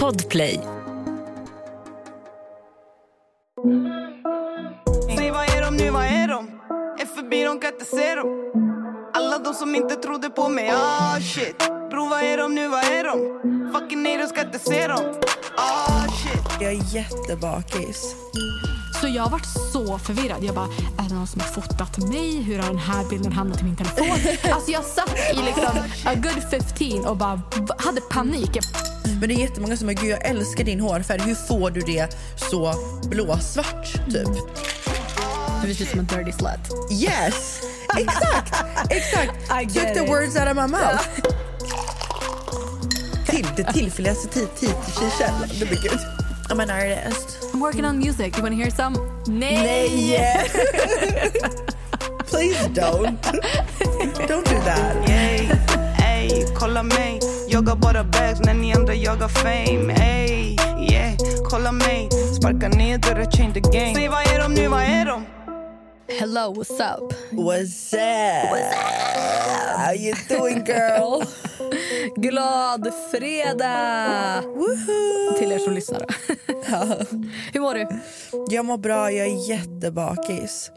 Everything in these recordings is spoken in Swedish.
Podplay. Säg vad är de nu, vad är de? Är förbi, de kan inte se dem Alla de som inte trodde på mig, ah shit Bro vad är de nu, vad är de? Fucking haters ska inte se dem Ah shit Jag är jättebakis. Så jag varit så förvirrad. Jag bara, är det någon som har fotat mig? Hur har den här bilden hamnat i min telefon? alltså jag satt i liksom a good 15 och bara hade panik. Men det är jättemånga som är gud jag älskar din hårfärg. Hur får du det så blåsvart typ? du ut som en dirty slut. Yes! Exakt! Exakt! I get Took the words out of my mouth. Till, det tillfälligaste titelkällan. Det blir gud. I'm an artist. I'm working on music. You wanna hear some? Nej! Nej! Please don't. Don't do that. Ey, ey, kolla mig Jagar bara bags när ni andra jagar fame Ey, yeah, kolla mig Sparka ner dörrar, change the game Säg vad är de nu, vad är de? Hello, what's up? What's up? How you doing girl? Glad fredag! Woohoo! Till er som lyssnar. Hur mår du? Jag mår bra, jag är jättebakis.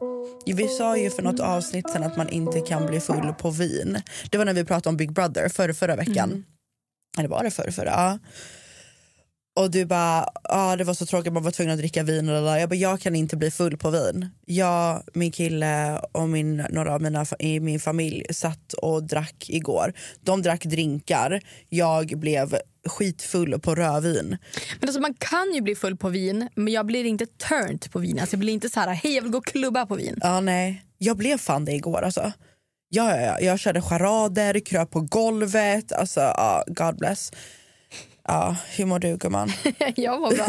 Vi sa ju för något avsnitt sen att man inte kan bli full på vin. Det var när vi pratade om Big Brother förra, förra veckan. Eller var det förra, förra? Ja. Och du bara, ah, det var så tråkigt, man var tvungen att dricka vin. Och jag bara, jag kan inte bli full på vin. Jag, min kille och min, några av mina i min familj satt och drack igår. De drack drinkar, jag blev skitfull på rödvin. Men alltså man kan ju bli full på vin, men jag blir inte turned på vin. Alltså jag blir inte så här, hej jag vill gå och klubba på vin. Ja, nej. Jag blev fan det igår alltså. Ja, ja, ja. Jag körde charader, kröp på golvet. Alltså, ja, God bless. Ja, hur mår du gumman? jag mår bra.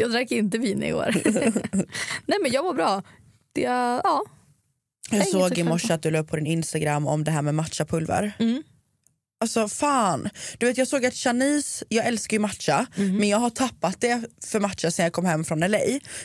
Jag drack inte vin igår. Nej men jag mår bra. Det, ja. Jag såg i morse att du la upp på din Instagram om det här med matchapulver. Mm. Alltså fan. Du vet jag såg att Shanice, jag älskar ju matcha Mhm. men jag har tappat det för matcha sen jag kom hem från LA.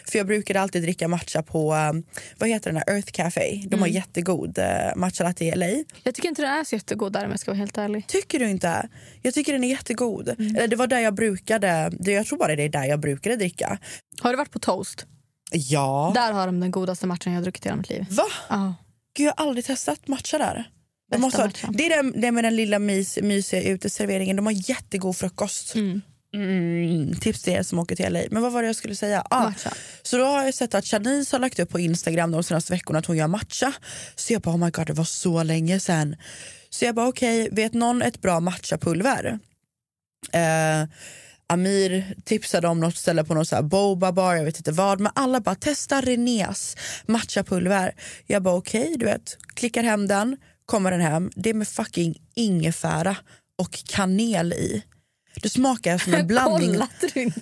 För jag brukade alltid dricka matcha på, um, vad heter den här, Earth Café. De har Mm. jättegod uh, matcha latte i LA. Jag tycker inte den är så jättegod där om jag ska vara helt ärlig. Tycker du inte? Jag tycker den är jättegod. Mm. Eller det var där jag brukade, jag tror bara det är där jag brukade dricka. Har du varit på Toast? Ja. Där har de den godaste matchen jag har druckit i hela mitt liv. Va? Ja. Gud, jag har aldrig testat matcha där. De måste ha, det är det, det med den lilla mys, mysiga uteserveringen. De har jättegod frukost. Mm. Mm, tips till er som åker till LA. Men vad var det jag skulle säga? Ah, Matcha. så då har jag sett att Shanice har lagt upp på Instagram de senaste veckorna att hon gör matcha. Så jag bara oh my god det var så länge sedan. Så jag bara okej, vet någon ett bra matchapulver? Eh, Amir tipsade om något ställe på någon så här boba bar, jag vet inte vad. Men alla bara testa Renés matchapulver. Jag bara okej, du vet, klickar hem den, kommer den hem. Det är med fucking ingefära och kanel i. Det smakar som en blandning. Kollade du inte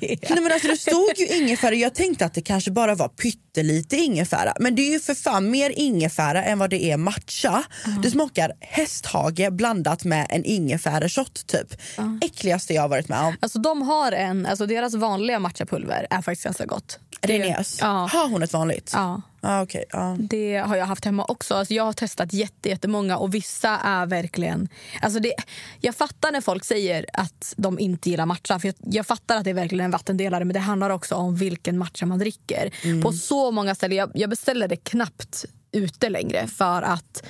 det? Nej, men alltså, det stod ju ingefära jag tänkte att det kanske bara var pyttelite ingefära. Men det är ju för fan mer ingefära än vad det är matcha. Det smakar hästhage blandat med en ingefärashot typ. Äckligaste jag varit med om. Alltså de har en, alltså deras vanliga matchapulver är faktiskt ganska gott. Det- Renés, Ja. har hon ett vanligt? Ja. Ah, okej, ja. Det har jag haft hemma också. Alltså jag har testat jätte, jättemånga och vissa är verkligen... Alltså det, jag fattar när folk säger att de inte gillar matcha. För jag, jag fattar att det är verkligen en vattendelare men det handlar också om vilken matcha man dricker. På så många ställen, jag, jag beställer det knappt ute längre för att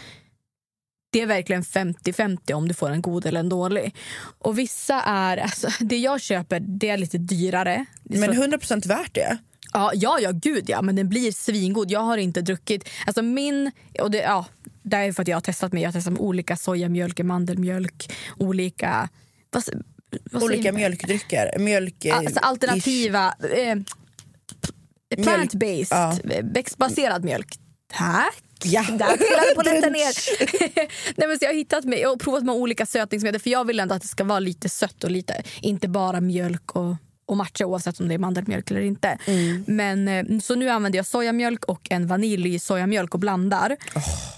det är verkligen 50-50 om du får en god eller en dålig. Och vissa är... Alltså, det jag köper det är lite dyrare. Men Så- 100% värt det? Ja, ja, ja, gud ja. Men den blir svingod. Jag har inte druckit... Alltså min... Och det, ja, det är för att jag har testat mig. Jag har testat med olika sojamjölk, mandelmjölk, olika... Vad, vad Olika mjölkdrycker? Mjölk... eh, Alltså alternativa... Eh, Plant-based, Ja. växtbaserad mjölk. Tack! Ja. Där trillade polletten ner. Nej, men jag har hittat med, jag har provat med olika sötningsmedel för jag vill ändå att det ska vara lite sött och lite, inte bara mjölk och, och matcha oavsett om det är mandelmjölk eller inte. Men, eh, så nu använder jag sojamjölk och en vaniljsojamjölk och blandar.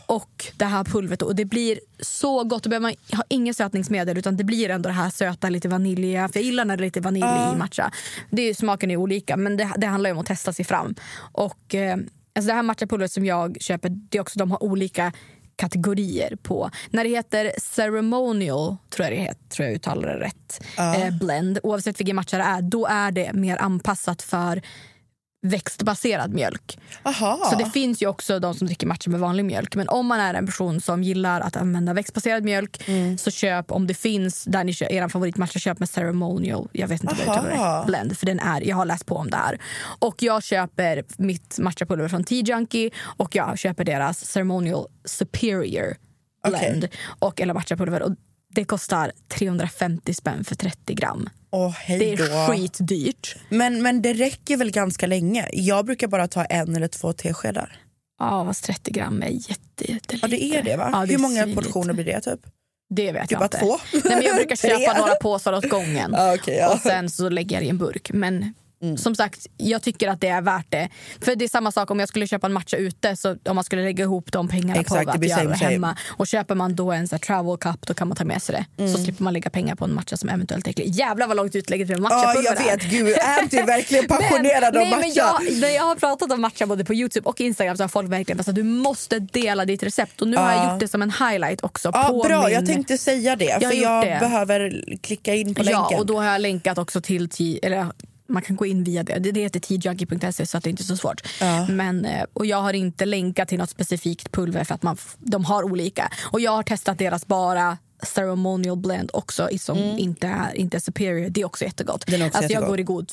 Och det här pulvret och det blir så gott. Då behöver man ha inget sötningsmedel utan det blir ändå det här söta, lite vaniljiga. För jag gillar när det är lite vanilj i matcha. Det är, smaken är olika men det, det handlar om att testa sig fram. Och eh, alltså det här matchapulvret som jag köper, det är också, de har olika kategorier på. När det heter ceremonial, tror jag det heter, tror jag uttalar det rätt, eh, blend, oavsett vilken matcha det är, då är det mer anpassat för växtbaserad mjölk. Aha. Så det finns ju också de som dricker matcha med vanlig mjölk. Men om man är en person som gillar att använda växtbaserad mjölk Mm. så köp om det finns där ni kör, er favoritmatcha, köp med ceremonial. Jag vet inte vad Aha. uttalar det. Blend. För den är, jag har läst på om det här. Och jag köper mitt matchapulver från T-Junkie och jag köper deras ceremonial superior blend. Och, eller matchapulver. Och det kostar 350 spänn för 30 gram. Åh, Det är skitdyrt. Men, men det räcker väl ganska länge? Jag brukar bara ta en eller två teskedar. Ja, fast 30 gram är jätte, jättelite. Ja det är det va? Ja, det Hur många portioner blir det typ? Det vet Typ jag bara inte. två? Nej, men jag brukar köpa några påsar åt gången. Ja, okej, ja. Och sen så lägger jag i en burk. Men Mm. som sagt, jag tycker att det är värt det. För det är samma sak om jag skulle köpa en matcha ute. Så om man skulle lägga ihop de pengarna Exakt, på att göra same, det same. hemma. Och köper man då en så travel cup då kan man ta med sig det. Mm. Så slipper man lägga pengar på en matcha som eventuellt är äcklig. Jävlar vad långt utlägget med Ja matchapulver jag är. vet, gud är inte verkligen passionerad men, om nej, men matcha? jag, när jag har pratat om matcha både på Youtube och Instagram så har folk verkligen sagt att du måste dela ditt recept. Och nu har jag Ja. gjort det som en highlight också. Ja, på bra, min... jag tänkte säga det. har för jag det. behöver klicka in på Ja, länken. och då har jag länkat också till eller man kan gå in via det. Det heter tjunkie.se så det inte är så svårt. Ja. Men, eh, och jag har inte länkat till något specifikt pulver för att man, de har olika. Och jag har testat deras bara ceremonial blend också som inte, är, inte är superior. Det är också jättegott. Mm. Den är också alltså jag jättegod. går i god...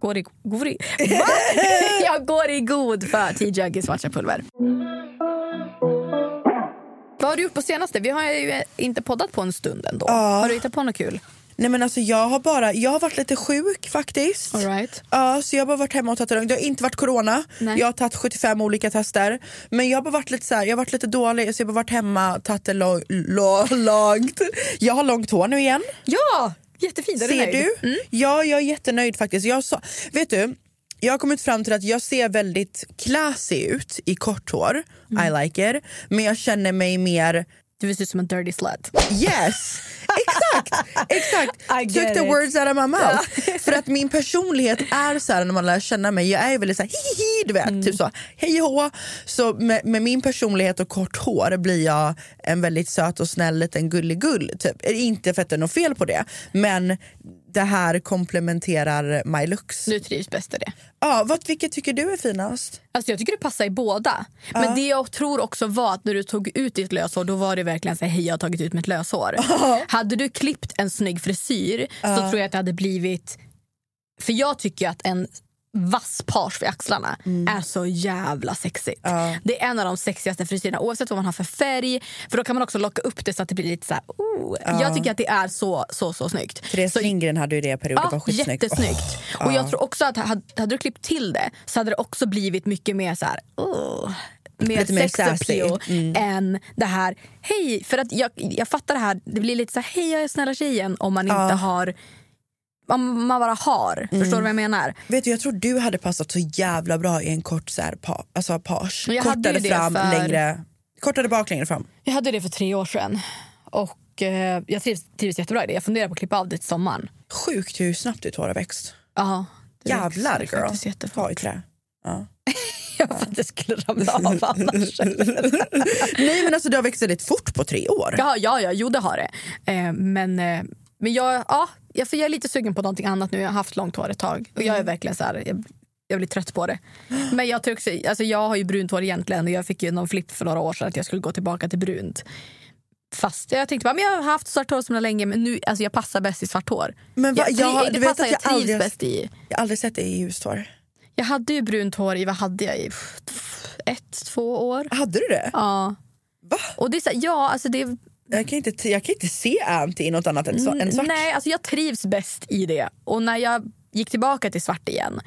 Går i, går i, jag går i god för T-Junkies matchapulver. Vad har du gjort på senaste? Vi har ju inte poddat på en stund ändå. Har du hittat på något kul? Nej men alltså jag har bara, jag har varit lite sjuk faktiskt. All right. Ja, så jag har bara varit hemma och tagit det lugnt. Det har inte varit corona. Nej. Jag har tagit 75 olika tester. Men jag har bara varit lite så här, jag har varit lite dålig så jag har bara varit hemma tagit det lo- lo- långt. Jag har långt hår nu igen. Ja! Jättefint. Är Ser nöjd? du? Ja, jag är jättenöjd faktiskt. Jag sa, vet du, jag har kommit fram till att jag ser väldigt classy ut i kort hår. Mm. I like it. Men jag känner mig mer Du vill se ut som en dirty slut. Yes! Exakt! exakt. Took the it. words out of my mouth. För att min personlighet är så här när man lär känna mig. Jag är väldigt så här hihi, du vet. Mm. Typ så. Hej hå. Så med, med min personlighet och kort hår blir jag en väldigt söt och snäll liten gulligull. Typ. Inte för att det är något fel på det. Men det här komplementerar my looks. Du trivs bäst i det. Ja, vad, vilket tycker du är finast? Alltså jag tycker det passar i båda. Men det jag tror också var att när du tog ut ditt löshår då var det verkligen så här, hej jag har tagit ut mitt löshår. Hade du klippt en snygg frisyr så tror jag att det hade blivit... För jag tycker att en vass page vid axlarna är så jävla sexigt. Det är en av de sexigaste frisyrerna oavsett vad man har för färg. För då kan man också locka upp det så att det blir lite så här, oh. Jag tycker att det är så, så, så snyggt. Therese Så- Lindgren hade ju det i perioder. var Ja, skitsnyggt. jättesnyggt. Åh, och jag tror också att hade, hade du klippt till det så hade det också blivit mycket mer så här... Oh, mer Lite mer sex sassy. appeal än det här hej. För att jag, jag fattar det här, det blir lite så här hej jag är snälla tjejen om man inte har om man bara har. Mm. Förstår du vad jag menar? Vet du, jag tror du hade passat så jävla bra i en kort så här, pa, alltså page. Jag Kortare fram, för- längre... Kortare bak, längre fram. Jag hade det för tre år sedan. Och eh, jag trivs, trivs jättebra i det. Jag funderar på att klippa av det till sommaren. Sjukt hur snabbt ditt hår har växt. Ja, Jävlar växer girl. Ta i trä. Ja. Jag att det skulle ramla av annars. Nej men alltså det har växt väldigt fort på tre år. Ja, ja, ja jo det har det. Eh, men eh, men jag, ja, jag, för jag är lite sugen på någonting annat nu. Jag har haft långt hår ett tag. Och jag är verkligen så här, jag, jag blir trött på det. Men jag, tror också, alltså jag har ju brunt hår egentligen och jag fick ju någon flipp för några år sedan att jag skulle gå tillbaka till brunt. Fast jag tänkte bara, men jag har haft svart hår så länge men nu, alltså jag passar bäst i svart hår. Men va, jag, jag, det du vet passar att jag jag aldrig, bäst i. jag har aldrig sett dig i ljust hår. Jag hade ju brunt hår i, vad hade jag i? Ett, två år. Hade du det? Ja. Va? Och det är så, här, ja, alltså det jag kan inte, jag kan inte se Anty i något annat än, än svart. Nej, alltså jag trivs bäst i det. Och när jag gick tillbaka till svart igen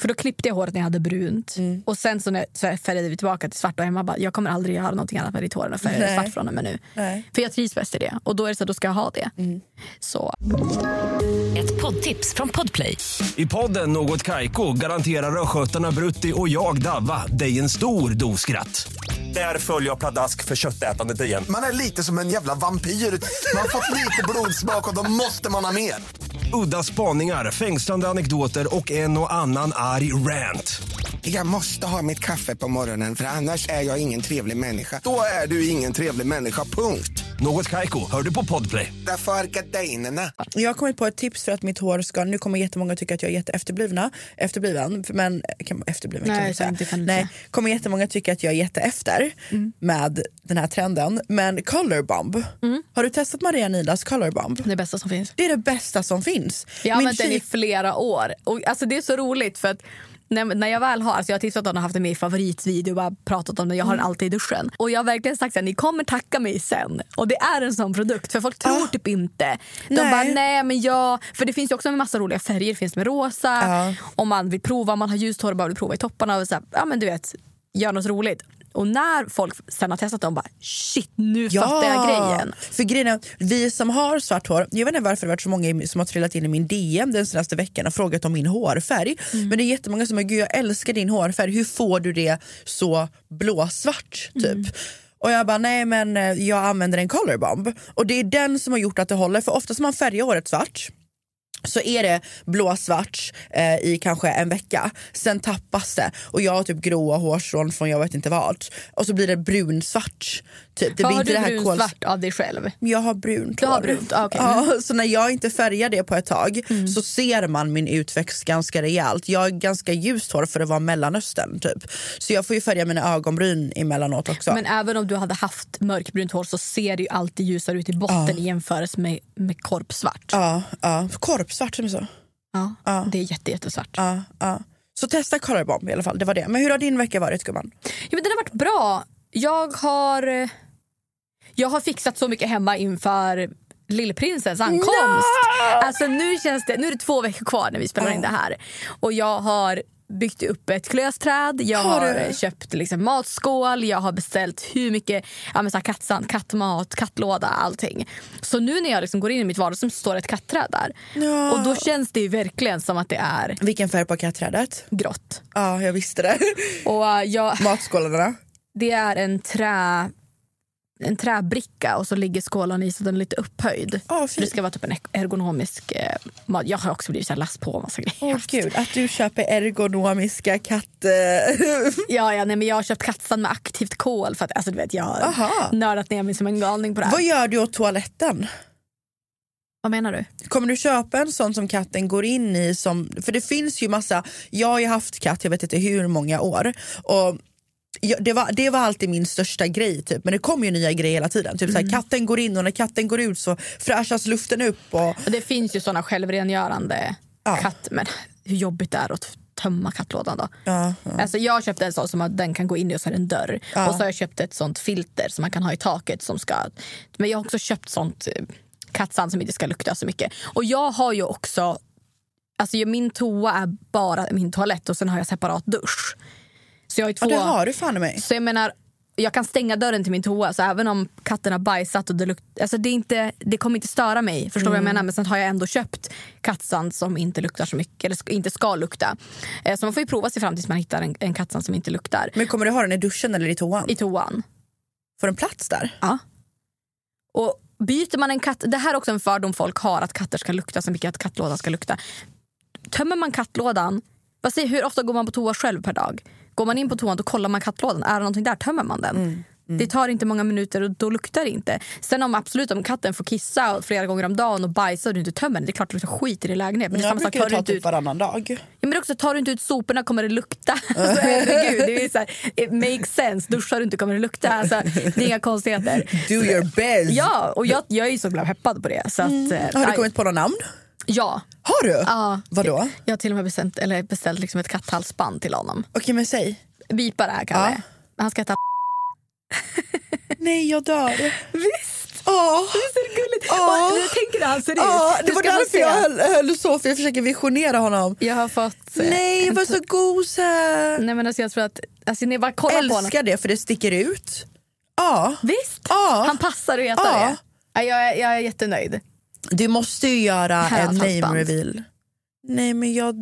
för då klippte jag håret när jag hade brunt. Mm. Och sen så, när, så färgade vi tillbaka till svart och Emma bara, jag kommer aldrig göra någonting annat med ditt hår än att färga det svart från och med nu. Nej. För jag trivs bäst i det. Och då är det så, då ska jag ha det. Mm. Så. Ett poddtips från Podplay. I podden Något Kaiko garanterar östgötarna Brutti och jag, Davva, dig en stor dos skratt. Där följer jag pladask för köttätandet igen. Man är lite som en jävla vampyr. Man har fått lite blodsmak och då måste man ha mer. Udda spaningar, fängslande anekdoter och en och annan arg rant. Jag måste ha mitt kaffe på morgonen för annars är jag ingen trevlig människa. Då är du ingen trevlig människa, punkt. Något Kaiko, hör du på Podplay. Därför är gardinerna. Jag har kommit på ett tips för att mitt hår ska... Nu kommer jättemånga tycka att jag är jätteefterblivna. Efterbliven. Men, kan, efterbliven kan Nej, man så säga. inte kan Nej, säga. kommer jättemånga tycka att jag är jätteefter med den här trenden. Men color bomb. Har du testat Maria Nidas color bomb? Det bästa som finns. Det är det bästa som finns. Jag har använt den i tjej- flera år. Och, alltså, det är så roligt för att när, när jag väl har, alltså jag har tipsat om den och haft den med i favoritvideo och bara pratat om den. Jag har den Mm. alltid i duschen. Och jag har verkligen sagt att ni kommer tacka mig sen. Och det är en sån produkt. För folk tror typ inte. De Nej. bara nej men jag, för det finns ju också en massa roliga färger. Det finns med rosa. Ja. Om man vill prova, om man har ljust hår och bara vill prova i topparna. Och så här, ja men du vet, gör något roligt. Och när folk sen har testat dem bara shit nu fattar jag grejen. För grejen är, vi som har svart hår, jag vet inte varför det varit så många som har trillat in i min DM den senaste veckan och frågat om min hårfärg. Mm. Men det är jättemånga som säger, gud jag älskar din hårfärg, hur får du det så blåsvart? Typ. Mm. Och jag bara, nej men eh, jag använder en color bomb. Och det är den som har gjort att det håller, för oftast man färgar håret svart så är det blåsvart eh, i kanske en vecka, sen tappas det. Och jag har typ gråa hårstrån från jag vet inte vad och så blir det brunsvart. Typ. Det Har blir du inte det här kols- brunsvart av dig själv? jag har brunt Du har hår. brunt, ah, okej. ja, Så när jag inte färgar det på ett tag Mm. så ser man min utväxt ganska rejält. Jag har ganska ljust hår för att vara mellanöstern typ. Så jag får ju färga mina ögonbryn emellanåt också. Men även om du hade haft mörkbrunt hår så ser det ju alltid ljusare ut i botten i jämförelse med, med korpsvart. ja, ja. Korpsvart som du sa. Ja, Det är jätte, jättesvart. Ja, ja. Så testa color bomb i alla fall. Det var det. Men hur har din vecka varit gumman? Ja, men den har varit bra. Jag har, eh, jag har fixat så mycket hemma inför Lillprinsens ankomst. Alltså, nu, känns det, nu är det två veckor kvar när vi spelar in det här. Och jag har byggt upp ett klösträd, jag Har har, köpt liksom matskål, jag har beställt hur mycket ja, men så här kattsand, kattmat, kattlåda, allting. Så nu när jag liksom går in i mitt vardagsrum så står ett kattträd där. Ja. Och då känns det ju verkligen som att det är Vilken färg på kattträdet? grått. Ja, jag visste det. Och eh, jag, Matskålarna? Det är en, trä, en träbricka och så ligger skålen i så den är lite upphöjd. Fint. det ska vara typ en ergonomisk eh, mat. Jag har också blivit så här last på massa grejer. Åh gud, att du köper ergonomiska katt... eh, Ja, ja, nej, men jag har köpt kattsand med aktivt kol för att alltså, du vet, jag har Aha. nördat ner mig som en galning på det här. Vad gör du åt toaletten? Vad menar du? Kommer du köpa en sån som katten går in i? Som, för det finns ju massa, jag har ju haft katt jag vet inte hur många år. Och jag, det, var, det var alltid min största grej typ. men det kommer ju nya grejer hela tiden. Typ Mm. såhär, katten går in och när katten går ut så fräschas luften upp. Och, Och det finns ju såna självrengörande Ja. katt... Men hur jobbigt det är att tömma kattlådan då. ja, ja. Alltså jag köpte en sån som att den kan gå in i och så är det en dörr. Ja. Och så har jag köpt ett sånt filter som man kan ha i taket. som ska... Men jag har också köpt sånt eh, kattsand som inte ska lukta så mycket. Och jag har ju också... Alltså min toa är bara min toalett och sen har jag separat dusch. Så jag har ju ja två... det har du fan i mig. Så jag menar, jag kan stänga dörren till min toa så även om katten har bajsat och det luktar, alltså det, är inte, det kommer inte störa mig. Förstår du vad jag menar? Men sen har jag ändå köpt kattsand som inte luktar så mycket, eller inte ska lukta. Eh, Så man får ju prova sig fram tills man hittar en, en kattsand som inte luktar. Men kommer du ha den i duschen eller i toan? I toan. Får den plats där? Ja. Och byter man en katt, det här är också en fördom folk har att katter ska lukta så mycket att kattlådan ska lukta. Tömmer man kattlådan, vad säger, hur ofta går man på toa själv per dag? Går man in på toan då kollar man kattlådan, är det någonting där tömmer man den. Det tar inte många minuter och då luktar det inte. Sen om absolut om katten får kissa flera gånger om dagen och bajsa och du inte tömmer den, det är klart det luktar skit i din lägenhet. Men det är Jag sak, brukar tar du ta inte typ ut varannan dag. Ja, men också, tar du inte ut soporna kommer det lukta. Alltså, herregud, det är så här, it makes sense. Duschar du inte kommer det lukta. Alltså, det är inga konstigheter. Do your best. Ja, och jag, jag är så peppad på det. Så att, eh, Mm. Har du kommit på något namn? Ja. Har du? ja. Vadå? Jag har till och med beställt, eller beställt liksom ett katthalsband till honom. Okej men säg. Bipa det här, Kalle. Han ska heta Nej jag dör. Visst! Ja. Visst är det gulligt? Ja. Och jag tänker han ser ut. Ja, det var därför jag höll, höll så, för jag försöker visionera honom. Jag har fått... Nej, vad så gosig! Nej men alltså jag tror att... Alltså jag bara kollar på honom. Älskar det för det sticker ut. Ja, Visst? Ja. Han passar att heta Ja. det. Ja, jag, är, jag är jättenöjd. Du måste ju göra en name reveal. Nej men jag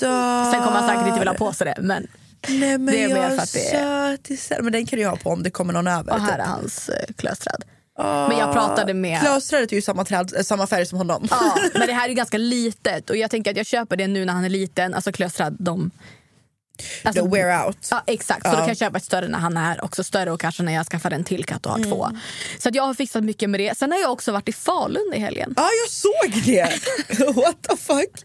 dör. Sen kommer han säkert inte vilja ha på sig det. Men, Nej men det är mer jag för är att det är- söt isär. Men den kan du ju ha på om det kommer någon över. och här typ. är hans eh, klösträd. Ah. Men jag pratade med... Klösträdet är ju samma, träd, samma färg som honom. Ja, men det här är ganska litet och jag tänker att jag köper det nu när han är liten. Alltså klösträd, de, Alltså, The wear out. Ja, exakt. Så då kan jag köpa ett större när han är också större och kanske när jag skaffar en till katt och har två. Så att jag har fixat mycket med det. Sen har jag också varit i Falun i helgen. Ja, jag såg det! What the fuck?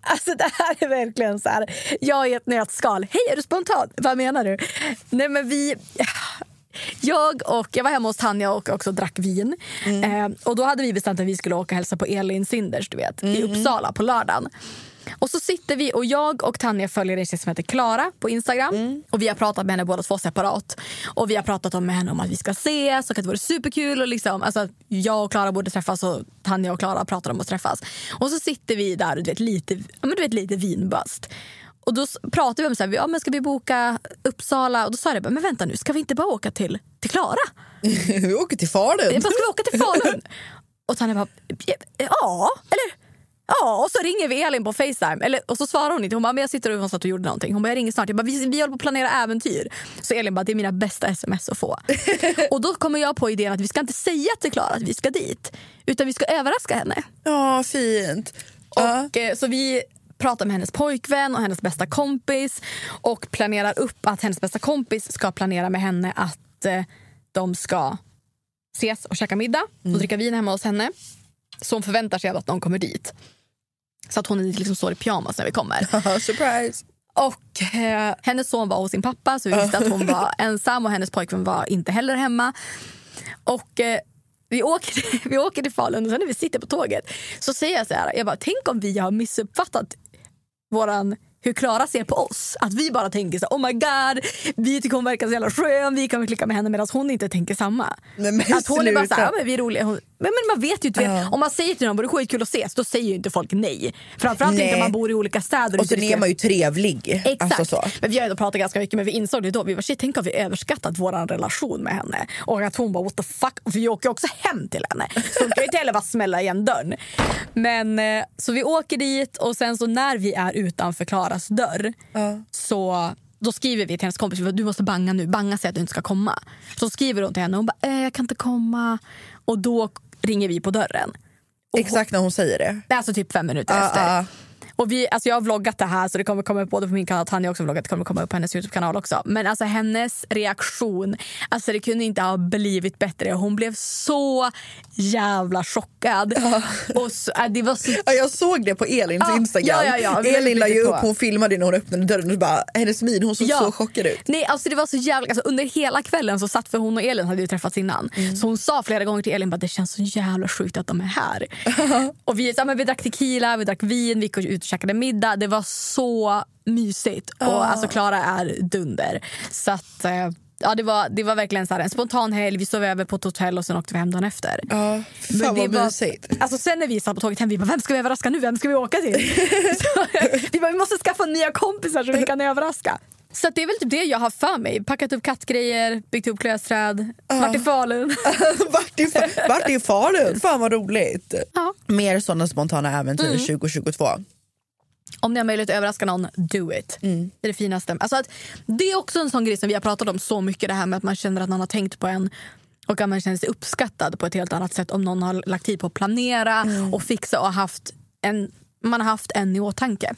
Alltså det här är verkligen så här. Jag är ett nötskal. Hej, är du spontan? Vad menar du? Nej men vi... Jag och jag var hemma hos Tanja och också drack vin. Eh, och då hade vi bestämt att vi skulle åka och hälsa på Elin Sinders du vet, i Uppsala på lördagen. Och så sitter vi och jag och Tanja följer en tjej som heter Klara på Instagram. Och vi har pratat med henne båda två separat. Och vi har pratat om med henne om att vi ska ses och att det vore superkul. Och liksom, alltså, att jag och Klara borde träffas och Tanja och Klara pratar om att träffas. Och så sitter vi där och du vet, lite, men du vet, lite vinböst. Och då pratar vi om så här, ja, men ska vi boka Uppsala? Och då sa jag bara, men vänta nu, ska vi inte bara åka till, till Klara? Vi åker till Falun. Jag bara, ska vi åka till Falun? och Tanja bara, ja, eller? Ja, och så ringer vi Elin på Facetime. Eller, och så svarar hon inte. Hon bara, men jag sitter och och gjorde någonting. Hon bara, jag ringer snart. Jag bara, vi, vi håller på att planera äventyr. Så Elin bara, det är mina bästa sms att få. och då kommer jag på idén att vi ska inte säga till Klara att vi ska dit. Utan vi ska överraska henne. Ja, fint. Ja. Och, eh, så vi pratar med hennes pojkvän och hennes bästa kompis och planerar upp att hennes bästa kompis ska planera med henne att eh, de ska ses och käka middag och dricka vin hemma hos henne. Så hon förväntar sig att de kommer dit. Så att hon liksom står i pyjamas när vi kommer. Surprise. Och eh, Hennes son var hos sin pappa så vi visste att hon var ensam och hennes pojkvän var inte heller hemma. Och eh, vi åker, vi åker till Falun och sen när vi sitter på tåget så säger jag så här, jag bara, tänk om vi har missuppfattat våran hur Klara ser på oss. Att vi bara tänker så oh my god, vi tycker hon verkar så jävla skön, vi kan klicka med henne medan hon inte tänker samma. Nej, att hon är bara så här, ja, men vi är roliga. Hon, men, men man vet ju inte, om man säger till någon, vore det skitkul att ses, då säger ju inte folk nej. Framförallt inte Nej. om man bor i olika städer. Och sen inte är man ju trevlig. Exakt. Alltså så. Men vi har ändå pratat ganska mycket men vi insåg det då. Vi var shit, tänk om vi överskattat vår relation med henne. Och att hon bara what the fuck. Och vi åker ju också hem till henne. Så hon kan ju inte heller bara smälla igen dörren. Men eh, så vi åker dit och sen så när vi är utanför Klaras dörr så då skriver vi till hennes kompis du måste banga nu. Banga säger att du inte ska komma. Så skriver hon till henne och hon bara eh, jag kan inte komma. Och då ringer vi på dörren. Exakt när hon säger det. Alltså typ fem minuter Ja, efter. ja. Och vi, alltså jag har vloggat det här så det kommer komma upp både på min kanal, Tanja har också vloggat, det kommer komma upp på hennes Youtube-kanal också. Men alltså hennes reaktion, alltså det kunde inte ha blivit bättre. Hon blev så jävla chockad. Och så, äh, det var så Ja, jag såg det på Elins Ja, Instagram. ja, ja, ja. Elin la ju upp, hon filmade när hon öppnade dörren och bara, hennes min, hon såg så chockad ut. Nej, alltså det var så jävla, alltså under hela kvällen så satt för hon och Elin hade ju träffats innan. Mm. Så hon sa flera gånger till Elin att det känns så jävla sjukt att de är här. och vi, ja, men vi drack tequila, vi drack vin, vi gick ut och käkade middag. Det var så mysigt. Och alltså Klara är dunder. Så att, eh, ja, det, var, det var verkligen så en spontan helg. Vi sov över på ett hotell och sen åkte vi hem dagen efter. Ja, Men fan det vad var- mysigt. Alltså sen när vi satt på tåget hem, vi bara, vem ska vi överraska nu? Vem ska vi åka till? så, vi bara, vi måste skaffa nya kompisar så vi kan överraska. Så det är väl typ det jag har för mig. Packat upp kattgrejer, byggt upp klösträd, varit i Falun. vart, i, vart i Falun? Fan vad roligt. Ja. Mer sådana spontana äventyr 2022. Om ni har möjlighet att överraska någon, do it. Det är det finaste. Alltså att, det är också en sån grej som vi har pratat om så mycket. Det här med att man känner att någon har tänkt på en och att man känner sig uppskattad på ett helt annat sätt om någon har lagt tid på att planera och fixa och haft en, man har haft en i åtanke.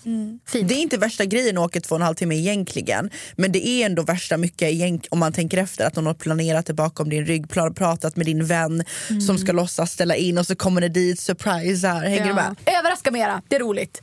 Fint. Det är inte värsta grejen att åka två och en halv timme egentligen. Men det är ändå värsta mycket om man tänker efter att någon har planerat det bakom din rygg, pratat med din vän som ska låtsas ställa in och så kommer det dit, surprise här. Hänger du med? Överraska mera, det är roligt.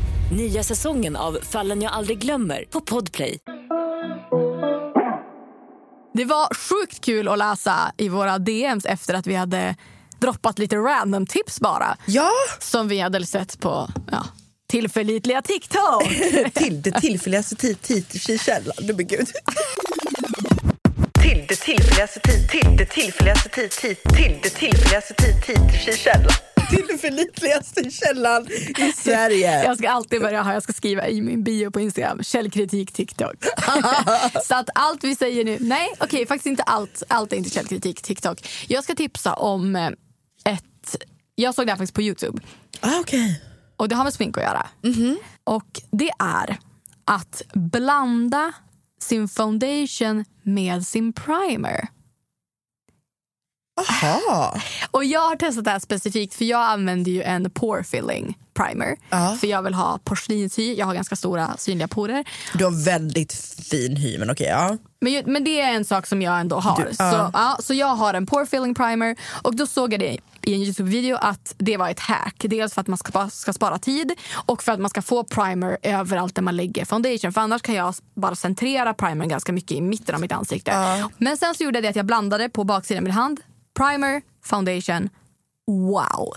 Nya säsongen av Fallen jag aldrig glömmer på Podplay. Det var sjukt kul att läsa i våra DMs efter att vi hade droppat lite random tips bara. Ja, Som vi hade sett på ja, tillförlitliga TikTok. till det tillfälligaste tidskällan. Du men gud. Till det tillfälligaste tid, till det tillfälligaste tid, tillförlitligaste källan i Sverige. Jag ska alltid börja ha, jag ska skriva i min bio på Instagram, källkritik TikTok. så att allt vi säger nu, nej okej faktiskt inte allt, allt är inte källkritik TikTok. Jag ska tipsa om eh, ett, jag såg det här faktiskt på Youtube. Ah, okay. Och det har med smink att göra. Och det är att blanda sin foundation med sin primer. Aha. Och jag har testat det här specifikt för jag använder ju en pore filling primer. Ja. För jag vill ha porslinshy, jag har ganska stora synliga porer. Du har väldigt fin hy men okej ja. Men, men det är en sak som jag ändå har. Du- så, ja. ja, så jag har en pore filling primer och då såg jag det i en Youtube-video att det var ett hack. Dels för att man ska, ska spara tid och för att man ska få primer överallt där man lägger foundation. För annars kan jag bara centrera primern ganska mycket i mitten av mitt ansikte. Men sen så gjorde jag det att jag blandade på baksidan av min hand. Primer, foundation. Wow!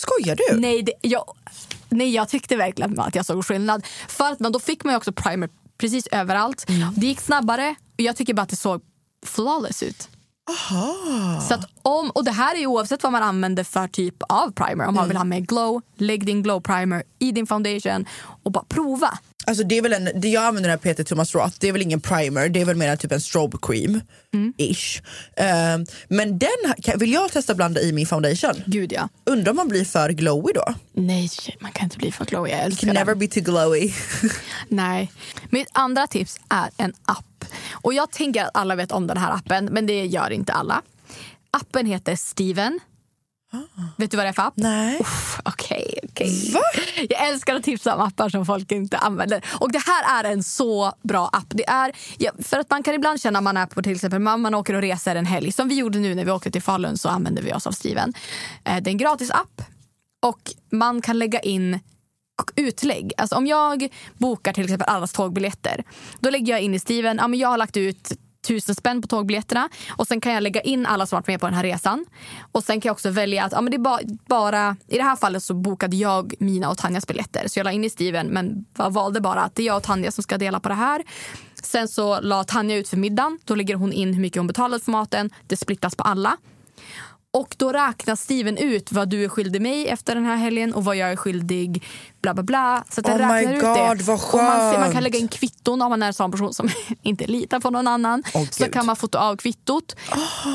Skojar du? Nej, det, jag, nej, jag tyckte verkligen att jag såg skillnad. För att man, då fick man också primer precis överallt. Det gick snabbare och jag tycker bara att det såg flawless ut. Så att om, och det här är ju oavsett vad man använder för typ av primer. Om man vill ha med glow, lägg din glow primer i din foundation och bara prova. Alltså det är väl en, det jag använder den här Peter Thomas Roth, det är väl ingen primer, det är väl mer typ en strobe cream. Ish. Ehm, men den kan- vill jag testa blanda i min foundation. Gud ja. Undrar om man blir för glowy då? Nej, man kan inte bli för glowy. Jag älskar Can den. never be too glowy. Nej. Mitt andra tips är en app. Och Jag tänker att alla vet om den här appen, men det gör inte alla. Appen heter Steven. Vet du vad det är för app? Nej. Okej, okej. Jag älskar att tipsa om appar som folk inte använder. Och Det här är en så bra app. Det är, ja, för att Man kan ibland känna man är på till exempel man, man åker och reser en helg. Som vi gjorde nu när vi åkte till Falun så använde vi oss av Steven. Eh, Det är en gratis app och man kan lägga in utlägg. Alltså om jag bokar till exempel allas tågbiljetter, då lägger jag in i Steven, ja, men jag har lagt ut tusen spänn på tågbiljetterna och sen kan jag lägga in alla som varit med på den här resan. Och sen kan jag också välja att ja, men det är ba- bara, i det här fallet så bokade jag mina och Tanjas biljetter. Så jag la in i Steven men valde bara att det är jag och Tanja som ska dela på det här. Sen så la Tanja ut för middagen. Då lägger hon in hur mycket hon betalade för maten. Det splittas på alla. Och då räknar Steven ut vad du är skyldig mig efter den här helgen och vad jag är skyldig bla bla bla. Så att Oh my räknar ut God, det. vad Och man, man skönt. kan lägga in kvitton om man är en sån person som inte litar på någon annan. Åh, så Gud. kan man fota av kvittot.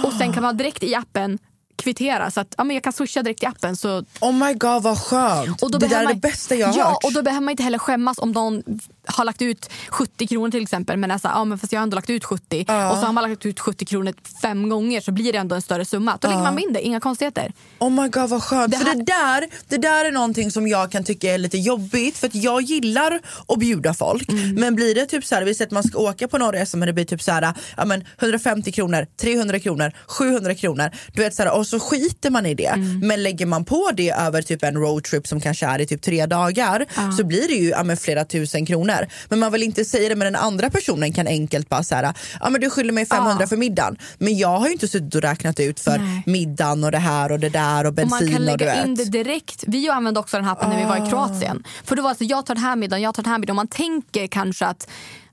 Och sen kan man direkt i appen kvittera. Så att ja, men jag kan swisha direkt i appen. Så Oh my god vad skönt. och då det där behöver är man, det bästa jag har ja, hört. och då behöver man inte heller skämmas om någon har lagt ut 70 kronor till exempel men är så här, ja, men fast jag har ändå lagt ut 70 och så har man lagt ut 70 kronor fem gånger så blir det ändå en större summa. Då lägger man in det, inga konstigheter. Oh my god vad skönt. Det för här- det, där, det där är någonting som jag kan tycka är lite jobbigt för att jag gillar att bjuda folk. Mm. Men blir det typ så här, vi säger att man ska åka på någon resa men det blir typ så här, ja, men 150 kronor, 300 kronor, 700 kronor. Du vet, så här, och så skiter man i det. Mm. Men lägger man på det över typ en roadtrip som kanske är i typ tre dagar så blir det ju ja, men flera tusen kronor. Men man vill inte säga det men den andra personen kan enkelt bara säga ja men du skyller mig 500 Ja. för middagen. Men jag har ju inte suttit och räknat ut för Nej. middagen och det här och det där och Och bensin man kan och lägga in det direkt. Vi använde också den här appen när vi var i Kroatien. För då var det så, jag tar den här middagen, jag tar den här middagen. Och man tänker kanske att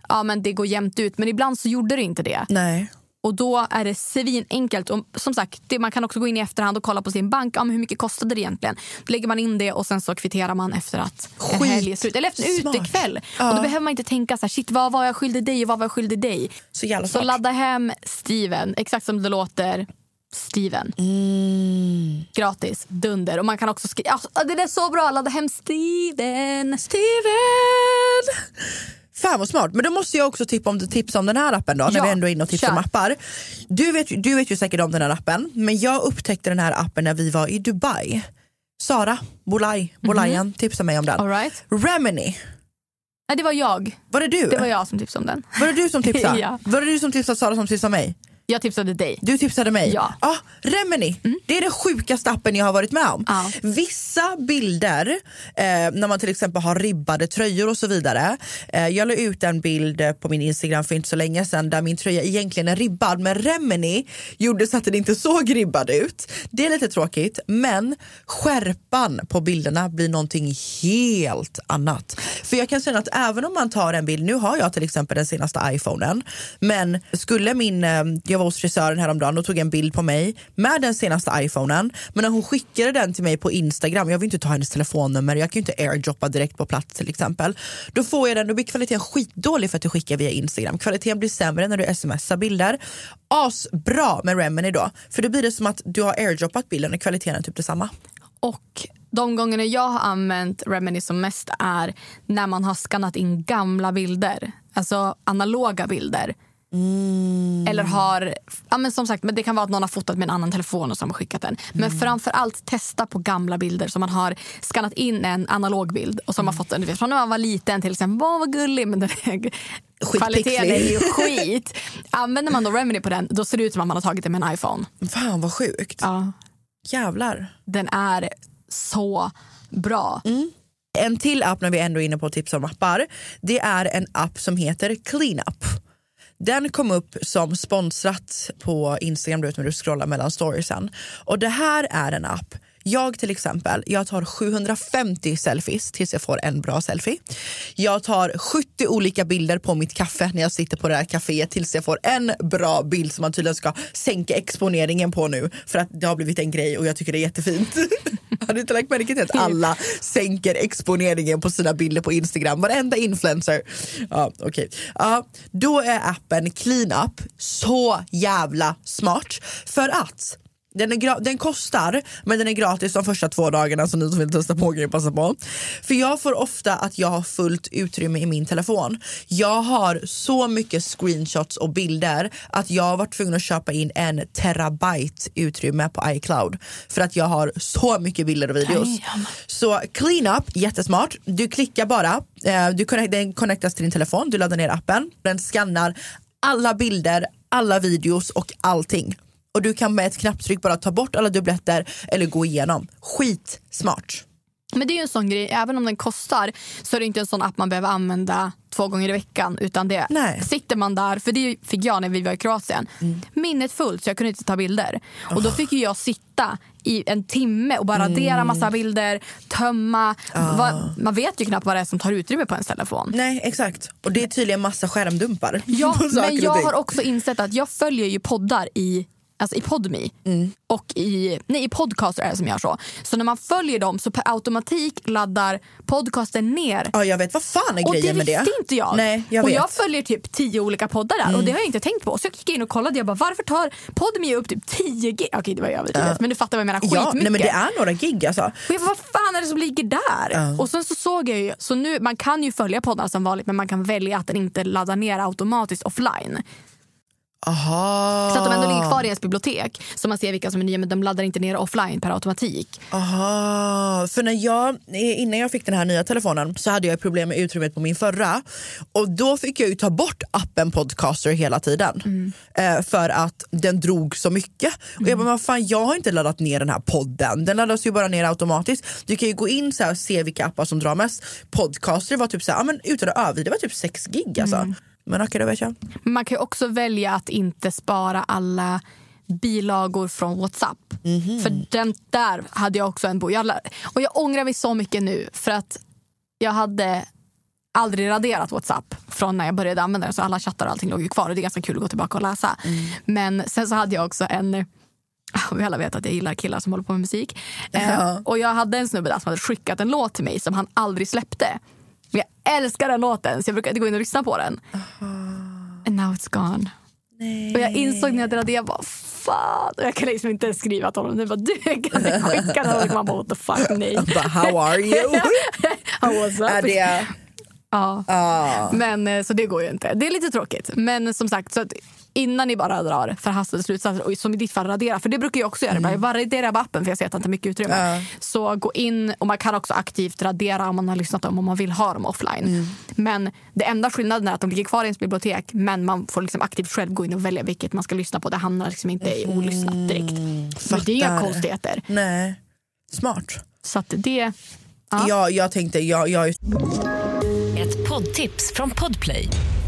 ja, men det går jämnt ut men ibland så gjorde det inte det. Nej. Och då är det svinenkelt. Och som sagt, det, man kan också gå in i efterhand och kolla på sin bank. Ja, hur mycket kostade det egentligen? Då lägger man in det och sen så kvitterar man efter att en Skit helg är slut. Eller efter en smart. utekväll. Ja. Och då behöver man inte tänka så här, shit vad var jag skyldig dig och vad var jag skyldig dig? Så jävla Så ladda hem Steven, exakt som det låter. Steven. Mm. Gratis, dunder. Och man kan också skriva... Alltså, det är så bra, ladda hem Steven. Steven! Fan vad smart. Men då måste jag också tipsa om, tipsa om den här appen då, när Ja, vi ändå är inne och tipsar om appar. Du vet, du vet ju säkert om den här appen, men jag upptäckte den här appen när vi var i Dubai. Sara Bolaj, Bolayan tipsade mig om den. All right. Remini, Nej, det var jag. var det du? Det var jag som tipsade om den. Var det du som tipsade? Ja. Var det du som tipsade Sara som tipsade mig? Jag tipsade dig. Du tipsade mig? Ja. Ah, Remini, det är den sjukaste appen jag har varit med om. Ja. Vissa bilder, eh, när man till exempel har ribbade tröjor och så vidare. Eh, jag la ut en bild eh, på min Instagram för inte så länge sedan där min tröja egentligen är ribbad men Remini gjorde så att den inte såg ribbad ut. Det är lite tråkigt men skärpan på bilderna blir någonting helt annat. För jag kan säga att även om man tar en bild, nu har jag till exempel den senaste iPhonen men skulle min, eh, jag var hos frisören häromdagen och tog en bild på mig med den senaste iPhonen. Men när hon skickade den till mig på Instagram, jag vill inte ta hennes telefonnummer, jag kan ju inte airdroppa direkt på plats till exempel. Då får jag den, då blir kvaliteten skitdålig för att du skickar via Instagram. Kvaliteten blir sämre när du smsar bilder. Asbra med Remini då, för då blir det som att du har airdroppat bilden och kvaliteten är typ detsamma. Och de gångerna jag har använt Remini som mest är när man har skannat in gamla bilder. Alltså analoga bilder. Eller har, ja men som sagt, men det kan vara att någon har fotat med en annan telefon och så har skickat den. Men framför allt testa på gamla bilder. Så man har skannat in en analog bild och så har man fått den du vet, från när man var liten till exempel. Åh vad gullig men den är, kvaliteten är ju skit. Använder man då Remini på den då ser det ut som att man har tagit den med en iPhone. Fan vad sjukt. Ja, Jävlar. den är så bra. En till app när vi ändå är inne på tips om appar. Det är en app som heter Cleanup. Den kom upp som sponsrat på Instagram du vet, när du scrollar mellan storiesen. Och det här är en app jag till exempel, jag tar 750 selfies tills jag får en bra selfie. Jag tar 70 olika bilder på mitt kaffe när jag sitter på det här kaféet tills jag får en bra bild som man tydligen ska sänka exponeringen på nu för att det har blivit en grej och jag tycker det är jättefint. Har du inte lagt märke till att alla sänker exponeringen på sina bilder på Instagram? Varenda influencer. Ja, okay. ja, då är appen Cleanup så jävla smart för att den, är den kostar, men den är gratis de första två dagarna så ni som vill testa på kan ju passa på. För jag får ofta att jag har fullt utrymme i min telefon. Jag har så mycket screenshots och bilder att jag har varit tvungen att köpa in en terabyte utrymme på iCloud. För att jag har så mycket bilder och videos. Så cleanup, jättesmart. Du klickar bara, eh, du den connectas till din telefon, du laddar ner appen, den skannar alla bilder, alla videos och allting och du kan med ett knapptryck bara ta bort alla dubbletter eller gå igenom. Skitsmart. Men det är ju en sån grej, även om den kostar så är det inte en sån app man behöver använda två gånger i veckan. Utan det Nej. sitter man där, för det fick jag när vi var i Kroatien. Minnet fullt så jag kunde inte ta bilder. Och då fick ju jag sitta i en timme och bara radera massa bilder, tömma. Va, man vet ju knappt vad det är som tar utrymme på ens telefon. Nej exakt. Och det är tydligen massa skärmdumpar. Ja, men jag har också insett att jag följer ju poddar i Alltså i Podme och i, nej, i Podcaster är det som gör så. Så när man följer dem så per automatik laddar podcasten ner Ja jag vet, vad fan är och grejen det med det? visste inte jag. Nej, jag och vet. Mm. jag följer typ tio olika poddar där och det har jag inte tänkt på. Så jag gick in och kollade jag bara varför tar Podme upp typ 10 gig? Okej det var ju överdrivet men du fattar vad jag menar. Skitmycket. Ja, nej, men det är några gig alltså. Och jag bara, vad fan är det som ligger där? Och sen så såg jag ju, så nu, man kan ju följa poddar som vanligt men man kan välja att den inte laddar ner automatiskt offline. Aha. Så att de ändå ligger kvar i ens bibliotek. Så man ser vilka som är nya men de laddar inte ner offline per automatik. Aha, för när jag, innan jag fick den här nya telefonen så hade jag problem med utrymmet på min förra och då fick jag ju ta bort appen Podcaster hela tiden eh, för att den drog så mycket. Och jag bara, vad fan jag har inte laddat ner den här podden, den laddas ju bara ner automatiskt. Du kan ju gå in så och se vilka appar som drar mest. Podcaster var typ så här, ja, men utan att överdriva, det var typ 6 gig alltså. Men okej, då vet jag. Man kan också välja att inte spara alla bilagor från Whatsapp. För den där hade jag också en bok. Jag, och jag ångrar mig så mycket nu för att jag hade aldrig raderat Whatsapp från när jag började använda det. Så alla chattar och allting låg ju kvar och det är ganska kul att gå tillbaka och läsa. Men sen så hade jag också en vi alla vet att jag gillar killar som håller på med musik. Eh, och jag hade en snubbe där som hade skickat en låt till mig som han aldrig släppte. Men jag älskar den låten så jag brukade gå in och lyssna på den. And now it's gone. Och jag insåg när jag drabbade, jag bara fan. Och jag kan liksom inte skriva till honom. Jag bara, du kan inte skicka den. Och man bara what the fuck nej. Bara, how are you? How was det... Ja. Men, eh, så det går ju inte. Det är lite tråkigt. Men som sagt, så att innan ni bara drar förhastade slutsatser och som i ditt fall radera, för det brukar jag också göra. Mm. Jag bara raderar bara appen för jag ser att det inte har mycket utrymme. Så gå in och man kan också aktivt radera om man har lyssnat dem om man vill ha dem offline. Mm. Men det enda skillnaden är att de ligger kvar i ens bibliotek men man får liksom aktivt själv gå in och välja vilket man ska lyssna på. Det hamnar liksom inte i olyssnat direkt. Men det är inga Mm. konstigheter. Nej, smart. Så att det... Ja. Ja, jag tänkte, jag, jag Ett poddtips från Podplay.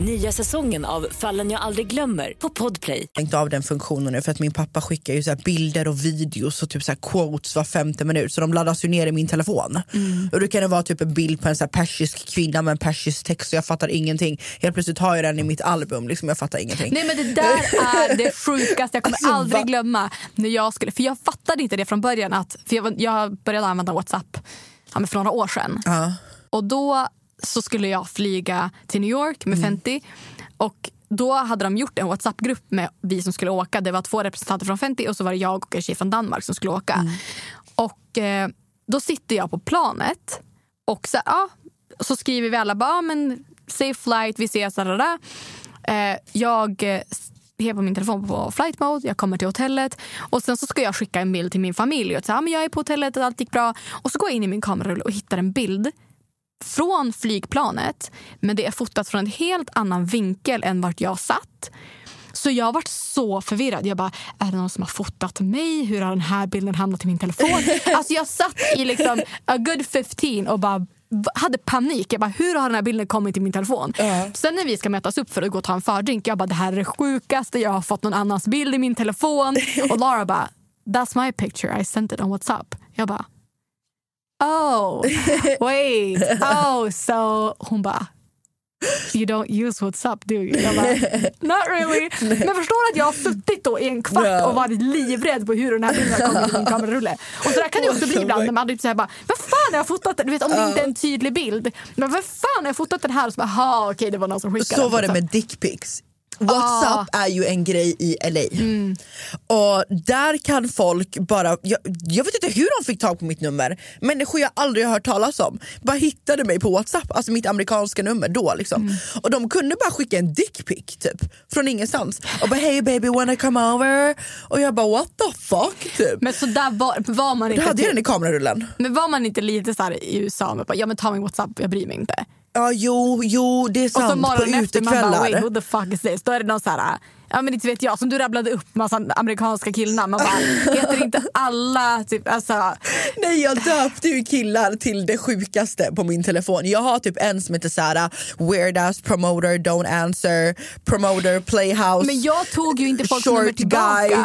Nya säsongen av Fallen jag aldrig glömmer på Podplay. stängt av den funktionen nu för att min pappa skickar ju så här bilder och videos och typ så här quotes var femte minut så de laddas ju ner i min telefon. Och då kan det vara typ en bild på en så här persisk kvinna med en persisk text och jag fattar ingenting. Helt plötsligt har jag den i mitt album, liksom, jag fattar ingenting. Nej men det där är det sjukaste. Jag kommer Alltså, aldrig va? glömma när jag skulle, för jag fattade inte det från början. Att, för jag, jag började använda Whatsapp ja, men för några år sedan. Ja. Och då så skulle jag flyga till New York Mm. med Fenty. Och då hade de gjort en Whatsapp-grupp med vi som skulle åka. Det var två representanter från Fenty och så var det jag och en tjej från Danmark som skulle åka. Mm. Och eh, då sitter jag på planet och så, ja, så skriver vi alla bara, men safe flight, vi ses. Da, da, da. Eh, jag eh, är på min telefon på flight mode, jag kommer till hotellet och sen så ska jag skicka en bild till min familj. Och säga, ja, men jag är på hotellet, allt gick bra. Och så går jag in i min kamerarulle och hittar en bild från flygplanet men det är fotat från en helt annan vinkel än vart jag satt. Så jag varit så förvirrad. Jag bara, är det någon som har fotat mig? Hur har den här bilden hamnat i min telefon? alltså jag satt i liksom a good 15 och bara hade panik. Jag bara, hur har den här bilden kommit till min telefon? Sen när vi ska mötas upp för att gå och ta en fördrink, jag bara, det här är det sjukaste. Jag har fått någon annans bild i min telefon. Och Lara bara, that's my picture. I sent it on WhatsApp. Jag bara, oh, wait, oh, so hon bara You don't use WhatsApp do you? Jag bara, not really. Men förstår att jag har suttit då i en kvart och varit livrädd på hur den här bilden kommit i min kamerarulle. Och så där kan det också bli ibland när man typ säger bara, vad fan har jag fotat? Du vet om det inte är en tydlig bild. Men vad fan har jag fotat den här? Och så bara, okej det var någon som skickade Så den. var det med dickpics. Whatsapp är ju en grej i LA. Och där kan folk bara, jag, jag vet inte hur de fick tag på mitt nummer. Människor jag aldrig har hört talas om. Bara hittade mig på Whatsapp, alltså mitt amerikanska nummer då. Liksom. Och de kunde bara skicka en dickpic typ, från ingenstans. Och bara hey baby wanna come over? Och jag bara what the fuck typ. Men så där var, var man Då inte hade jag den i kamerarullen. men var man inte lite så här i USA med bara, ja men ta min WhatsApp, jag bryr mig inte. Ja jo, jo det är Och så sant morgonen efter man bara wait who the fuck is this? Då är det någon så här, ja men inte vet jag, som du rabblade upp massa amerikanska killnamn. Man bara, heter inte alla typ, alltså, Nej jag döpte ju killar till det sjukaste på min telefon. Jag har typ en som heter såhär weird ass promoter, don't answer, promoter, playhouse, men jag tog ju inte folks nummer short tillbaka. guy,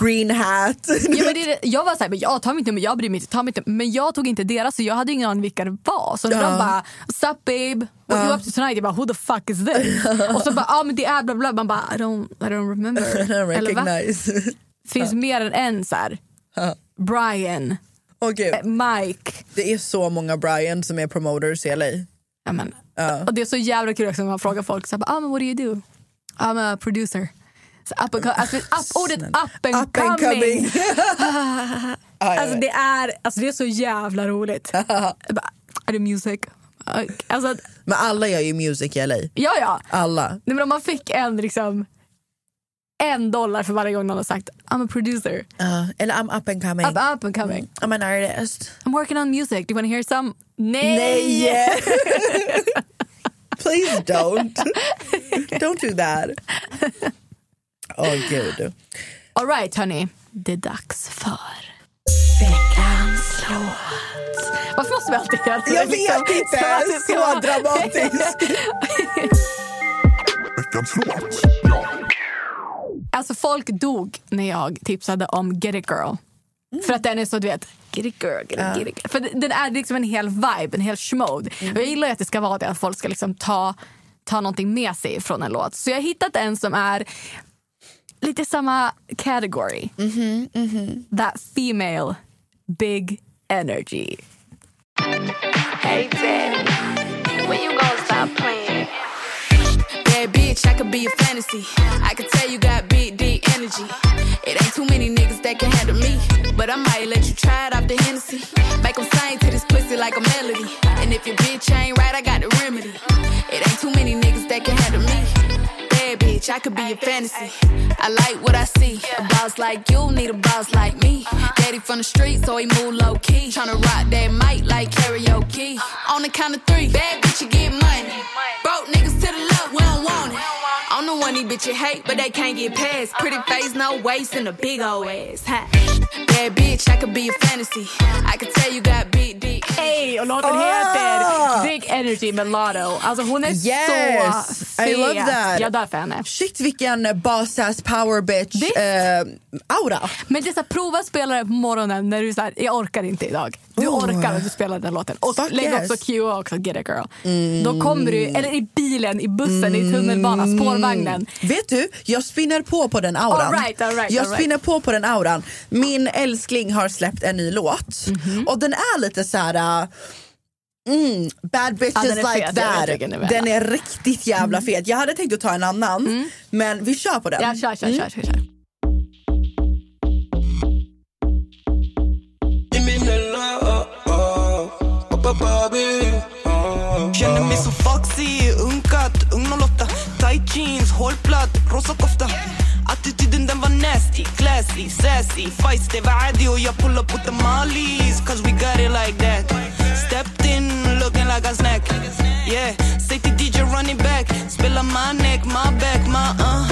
green hat. Ja, men det, jag var men jag tar mitt nummer, jag bryr mig inte, ta mitt nummer. Men jag tog inte deras så jag hade ingen aning vilka det var. Så Ja. de bara, what's up babe? What you up to tonight? Jag bara, who the fuck is this? och så bara, ja ah, men det är bla bla. Man bara, I don't, I don't remember. I don't Eller va? recognize. Finns mer än en så här. Brian, eh, Mike. Det är så många Brian som är promoters i LA. Ja, men, Och det är så jävla kul också när man frågar folk, så här, ah, men what do you do? I'm a producer. Up and, alltså, up, ordet up and Up and coming. coming. Alltså det, är, alltså det är så jävla roligt. Är det music? Alltså, Men alla gör ju music i LA. ja, ja. Alla. Nej, men om man fick en, liksom, en dollar för varje gång någon har sagt I'm a producer, Uh, eller I'm up and coming. up, up and coming. I'm an artist. I'm working on music, do you wanna hear some? Nej! Nej! Please don't. don't do that. Åh gud. All right, hörni. Det är dags för veckans låt. Varför måste vi alltid göra det? Jag vet liksom, inte, som att det ska så dramatiskt. Veckans låt. Alltså folk dog när jag tipsade om Get it girl. För att den är så, du vet, get it girl, get it, get it girl. För den är liksom en hel vibe, en hel schmode. Och jag gillar att det ska vara det, att folk ska liksom ta, ta någonting med sig från en låt. Så jag har hittat en som är lite samma category. Mm-hmm, mm-hmm. That female big energy. Hey, Dad, when you gonna stop playing? Bad bitch, I could be a fantasy. I could tell you got big, D energy. It ain't too many niggas that can handle me. But I might let you try it off the Hennessy. Make them sing to this pussy like a melody. And if your bitch ain't right, I got the remedy. It ain't too many niggas that can handle me. Bad bitch, I could be a fantasy. I like what I see. A boss like you need a boss like me. Daddy from the street, so he move low key. Tryna rock that mic like karaoke. On the count of three, bad bitch, you get money. Broke niggas to the left, we don't want it. On the one these bitches hate, but they can't get past. Pretty face, no waist, and a big old ass. Ha. Bad bitch, I could be a fantasy. I could tell you got big D. Hej! Och låten heter Big Energy med Lotto. Alltså hon är Yes, så fet. I love that. Jag dör för henne. Shit vilken boss ass power bitch eh, aura. Men det är så här, prova att spela det på morgonen när du säger jag orkar inte idag. Du Oh. orkar att du spelar den låten. Och Fuck lägg yes. också Q också, Get it girl. Då kommer du, eller i bilen, i bussen, i tunnelbanan, spårvagnen. Vet du, jag spinner på på den auran. All right, all right, jag all right. spinner på på den auran. Min älskling har släppt en ny låt Mhm. och den är lite så här. Mm, bad bitches Ja, like fet, vet that. menar. Den är riktigt jävla fet. Jag hade tänkt att ta en annan, men vi kör på den. Ja, kör, kör, kör, kör, kör. Känner mig så foxy, unkat, ung 08 Tight jeans, hårplatt, rosa kofta In them nasty, classy, sassy. Feist if I do, you pull up with the mollies, cause we got it like that. Stepped in, looking like a snack. Yeah, safety DJ running back. Spill on my neck, my back, my uh.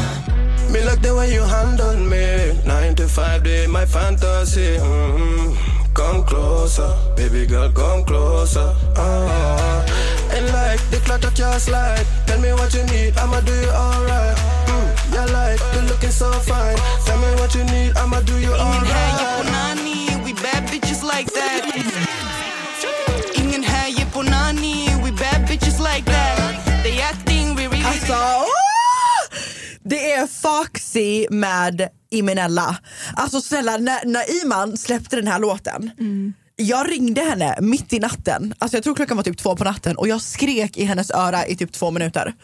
Me like the way you handle me. Nine to five day, my fantasy. Mm-hmm. Come closer, baby girl, come closer. Uh-huh. And like the clutter can't slide. Tell me what you need, I'ma do you alright. Mm, you like you looking so fine. Tell me what you need, I'ma do you Ingen här ger på nani, we bad bitches like that Ingen här på nani, we bad bitches like that They acting, we really Alltså! Det är Foxy med Imenella. Alltså snälla, när, när Iman släppte den här låten Jag ringde henne mitt i natten, alltså jag tror klockan var typ två på natten och jag skrek i hennes öra i typ två minuter.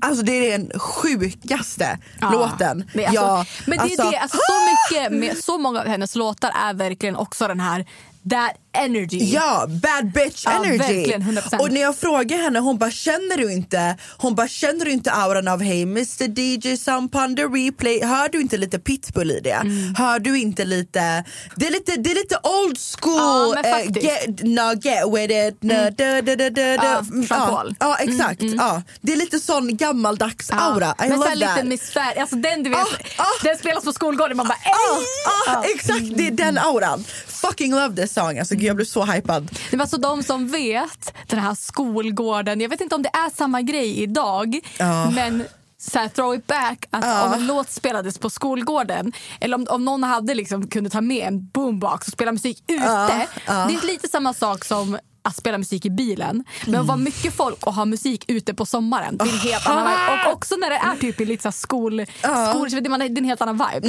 Alltså det är den sjukaste Ja, låten. det är alltså, jag, men det är det, alltså, så mycket med så många av hennes låtar är verkligen också den här that energy. Ja, bad bitch Ja, energy. verkligen, 100%. Och när jag frågar henne, hon bara känner du inte Hon bara känner du inte auran av Hey Mr DJ Samp on the replay Hör du inte lite pitbull i det? Mm. Hör du inte lite Det är lite, det är lite old school Ja, faktiskt. get, no, get with it no, Mm. da, da, da, da, da. Ja, Mm, ja, ja exakt, Mm, mm. Ja. Det är lite sån gammaldags Ja. aura I Men love that Fär, alltså den du vet, Ah, den spelas på skolgården man bara Ah, ah, exakt, det är den auran. Fucking love this song. Alltså, gud, jag blev så hypad. Det var så de som vet den här skolgården, jag vet inte om det är samma grej idag Ja. men så här, throw it back, att Ja. om en låt spelades på skolgården eller om, om någon hade liksom, kunde ta med en boombox och spela musik ute. Ja, ja. Det är lite samma sak som att spela musik i bilen. Men att vara mycket folk och ha musik ute på sommaren. Det är en helt annan vibe. Och också när det är typ i lite skol, skol, det är en helt annan vibe.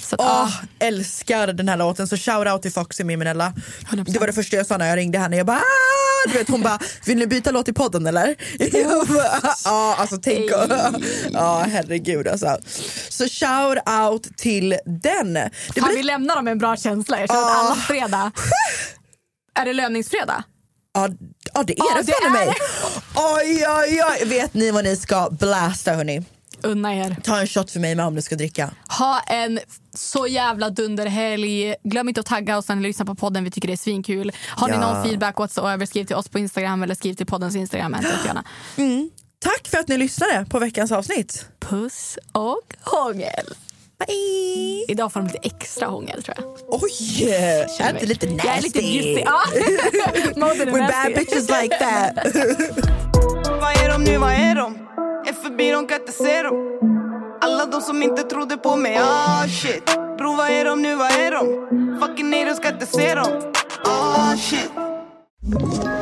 Så att, Åh, ja. älskar den här låten, så shout out till Foxy Miminella. Det var det första jag sa när jag ringde henne. Jag bara, "Ah!" du vet, hon bara, vill ni byta låt i podden eller? Ja, alltså tänk. Ja, herregud alltså. Så shout out till den. Det Fan, blir- vi lämnar dem med en bra känsla. Jag känner att alla fredag... Är det löningsfredag? Ja, ja det är Ja, det det fan mig. det. Oj, oj, oj. Vet ni vad ni ska blasta hörni? Unna er. Ta en shot för mig med om ni ska dricka. Ha en så jävla dunderhelg. Glöm inte att tagga oss när ni lyssnar på podden. Vi tycker det är svinkul. Har ni Ja. någon feedback whatsoever, skriv till oss på Instagram eller skriv till poddens Instagram. Mm. Tack för att ni lyssnade på veckans avsnitt. Puss och hångel. Bye. Idag får de lite extra hångel tror jag. Oj, är inte lite nasty? Jag är lite bjussig. Ja. Moden är We're bad bitches like that. Vad är de nu, vad är de? Är förbi, de kan inte se dem Alla de som inte trodde på mig, ah shit Bro, vad är de nu, vad är de? Fucking haters ska inte se dem Ah shit Ett